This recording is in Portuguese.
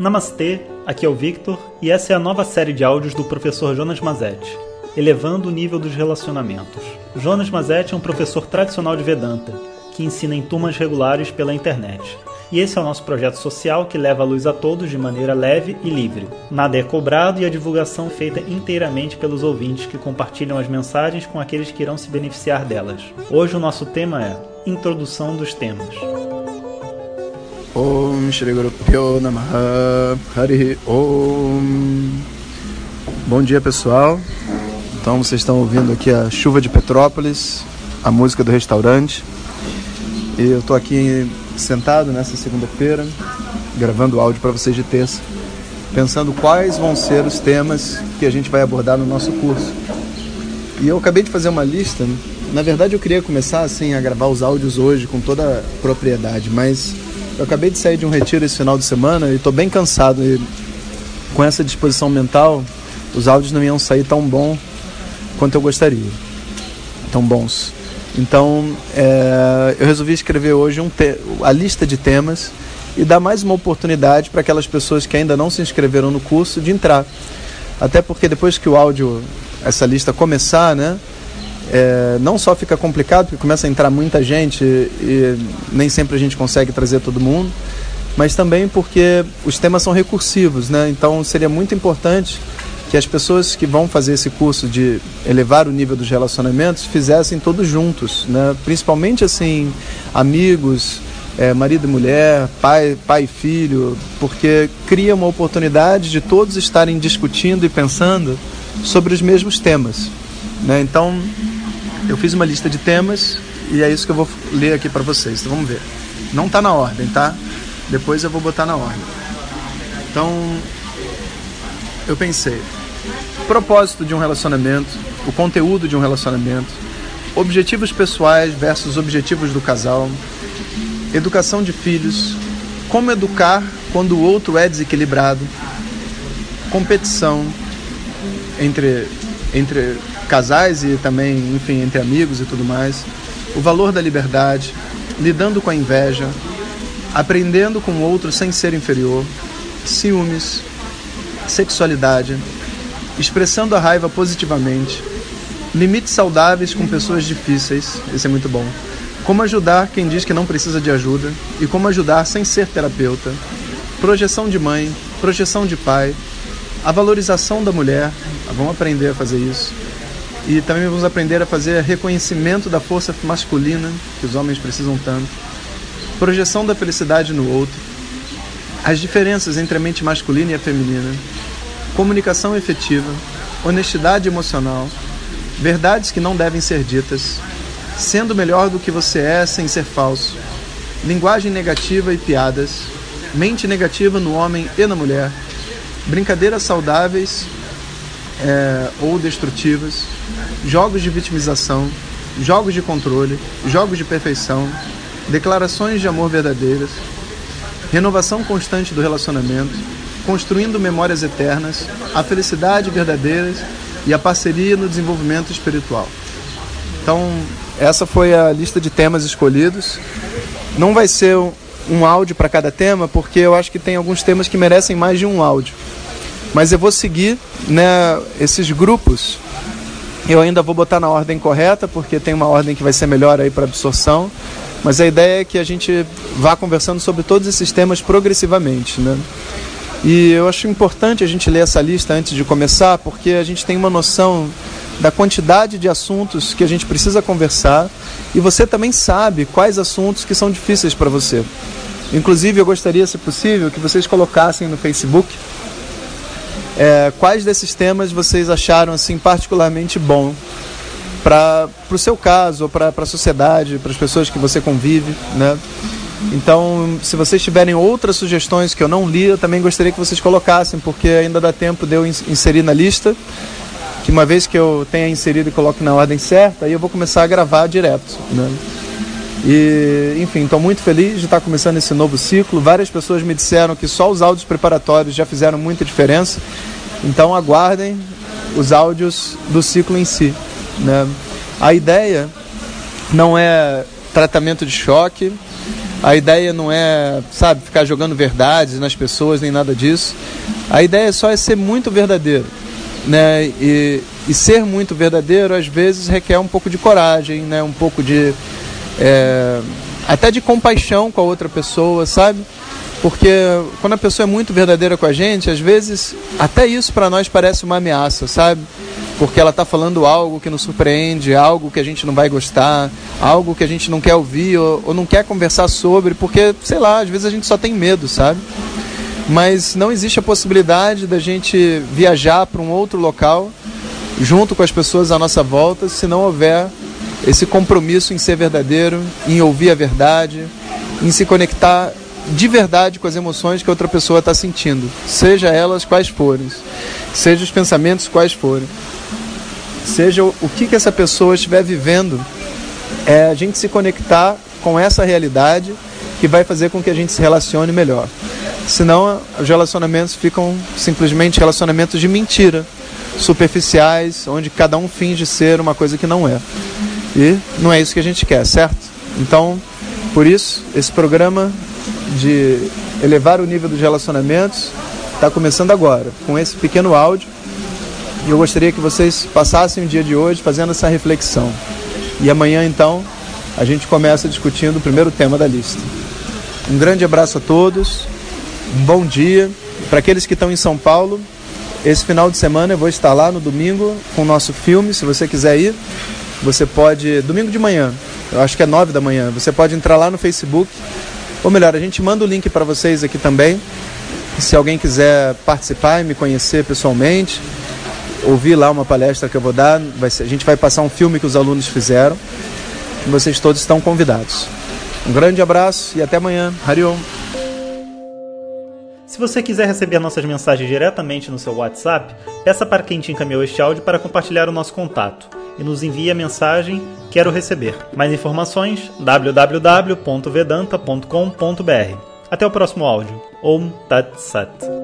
Namastê, aqui é o Victor e essa é a nova série de áudios do professor Jonas Mazetti, Elevando o Nível dos Relacionamentos. Jonas Mazetti é um professor tradicional de Vedanta, que ensina em turmas regulares pela internet. E esse é o nosso projeto social que leva a luz a todos de maneira leve e livre. Nada é cobrado e a divulgação feita inteiramente pelos ouvintes que compartilham as mensagens com aqueles que irão se beneficiar delas. Hoje o nosso tema é Introdução dos temas. Om Shri Guru Pyo Namaha. Hari Om. Bom dia pessoal. Então vocês estão ouvindo aqui a chuva de Petrópolis A música do restaurante. E eu estou aqui sentado nessa segunda-feira Gravando áudio para vocês de terça Pensando quais vão ser os temas que a gente vai abordar no nosso curso. E eu acabei de fazer uma lista Na verdade eu queria começar assim a gravar os áudios hoje com toda a propriedade Mas eu acabei de sair de um retiro esse final de semana e estou bem cansado. E com essa disposição mental, os áudios não iam sair tão bom quanto eu gostaria. Tão bons. Então, é, eu resolvi escrever hoje um a lista de temas e dar mais uma oportunidade para aquelas pessoas que ainda não se inscreveram no curso de entrar. Até porque depois que o áudio, essa lista começar, né? É, não só fica complicado, porque começa a entrar muita gente e, nem sempre a gente consegue trazer todo mundo, mas também porque os temas são recursivos, né? Então seria muito importante que as pessoas que vão fazer esse curso de elevar o nível dos relacionamentos fizessem todos juntos, né? Principalmente assim, amigos, é, marido e mulher, pai, pai e filho, porque cria uma oportunidade de todos estarem discutindo e pensando sobre os mesmos temas. Né? Então, eu fiz uma lista de temas e é isso que eu vou ler aqui para vocês. Então vamos ver. Não está na ordem, tá? Depois eu vou botar na ordem. Então, eu pensei: propósito de um relacionamento, o conteúdo de um relacionamento, objetivos pessoais versus objetivos do casal, educação de filhos, como educar quando o outro é desequilibrado, competição entre entre casais e também, enfim, entre amigos e tudo mais, o valor da liberdade, lidando com a inveja, aprendendo com o outro sem ser inferior, ciúmes, sexualidade, expressando a raiva positivamente, limites saudáveis com pessoas difíceis, esse é muito bom. Como ajudar quem diz que não precisa de ajuda e como ajudar sem ser terapeuta. Projeção de mãe, projeção de pai, a valorização da mulher, vamos aprender a fazer isso e também vamos aprender a fazer reconhecimento da força masculina, que os homens precisam tanto, projeção da felicidade no outro, as diferenças entre a mente masculina e a feminina, comunicação efetiva, honestidade emocional, verdades que não devem ser ditas, sendo melhor do que você é sem ser falso, linguagem negativa e piadas, mente negativa no homem e na mulher, brincadeiras saudáveis é, ou destrutivas, jogos de vitimização, jogos de controle, jogos de perfeição, declarações de amor verdadeiras, renovação constante do relacionamento, construindo memórias eternas, a felicidade verdadeira e a parceria no desenvolvimento espiritual. Então, essa foi a lista de temas escolhidos. Não vai ser um áudio para cada tema, porque eu acho que tem alguns temas que merecem mais de um áudio. Mas eu vou seguir né, esses grupos eu ainda vou botar na ordem correta, porque tem uma ordem que vai ser melhor aí para absorção. Mas a ideia é que a gente vá conversando sobre todos esses temas progressivamente, né? E eu acho importante a gente ler essa lista antes de começar, porque a gente tem uma noção da quantidade de assuntos que a gente precisa conversar e você também sabe quais assuntos que são difíceis para você. Inclusive, eu gostaria, se possível, que vocês colocassem no Facebook é, quais desses temas vocês acharam assim particularmente bom para o seu caso, para a sociedade, para as pessoas que você convive, né? Então, se vocês tiverem outras sugestões que eu não li, eu também gostaria que vocês colocassem, porque ainda dá tempo de eu inserir na lista, que uma vez que eu tenha inserido e coloque na ordem certa, aí eu vou começar a gravar direto, né? E, enfim, estou muito feliz de estar começando esse novo ciclo. Várias pessoas me disseram que só os áudios preparatórios já fizeram muita diferença. Então aguardem os áudios do ciclo em si. Né? A ideia não é tratamento de choque, A ideia não é, sabe, ficar jogando verdades nas pessoas nem nada disso. A ideia só é ser muito verdadeiro. Né? E, e ser muito verdadeiro às vezes requer um pouco de coragem, né? um pouco de. É, até de compaixão com a outra pessoa, sabe? Porque quando a pessoa é muito verdadeira com a gente, às vezes até isso para nós parece uma ameaça, sabe? Porque ela está falando algo que nos surpreende, algo que a gente não vai gostar, algo que a gente não quer ouvir ou, ou não quer conversar sobre, porque, sei lá, às vezes a gente só tem medo, sabe? Mas não existe a possibilidade da gente viajar para um outro local junto com as pessoas à nossa volta se não houver esse compromisso em ser verdadeiro, em ouvir a verdade, em se conectar de verdade com as emoções que outra pessoa está sentindo, seja elas quais forem, seja os pensamentos quais forem, seja o que, que essa pessoa estiver vivendo, é a gente se conectar com essa realidade que vai fazer com que a gente se relacione melhor. Senão, os relacionamentos ficam simplesmente relacionamentos de mentira, superficiais, onde cada um finge ser uma coisa que não é. E não é isso que a gente quer, certo? Então, por isso, esse programa de elevar o nível dos relacionamentos está começando agora, com esse pequeno áudio. E eu gostaria que vocês passassem o dia de hoje fazendo essa reflexão. E amanhã, então, a gente começa discutindo o primeiro tema da lista. Um grande abraço a todos, um bom dia. Para aqueles que estão em São Paulo, esse final de semana eu vou estar lá no domingo com o nosso filme, se você quiser ir. Você pode, domingo de manhã, eu acho que é nove da manhã, você pode entrar lá no Facebook ou melhor, a gente manda o link para vocês aqui também. Se alguém quiser participar e me conhecer pessoalmente, ouvir lá uma palestra que eu vou dar, ser, a gente vai passar um filme que os alunos fizeram. Vocês todos estão convidados. Um grande abraço e até amanhã. Hariom. Se você quiser receber nossas mensagens diretamente no seu WhatsApp, peça para quem te encaminhou este áudio para compartilhar o nosso contato e nos envie a mensagem Quero receber. Mais informações www.vedanta.com.br. Até o próximo áudio. Om Tat Sat.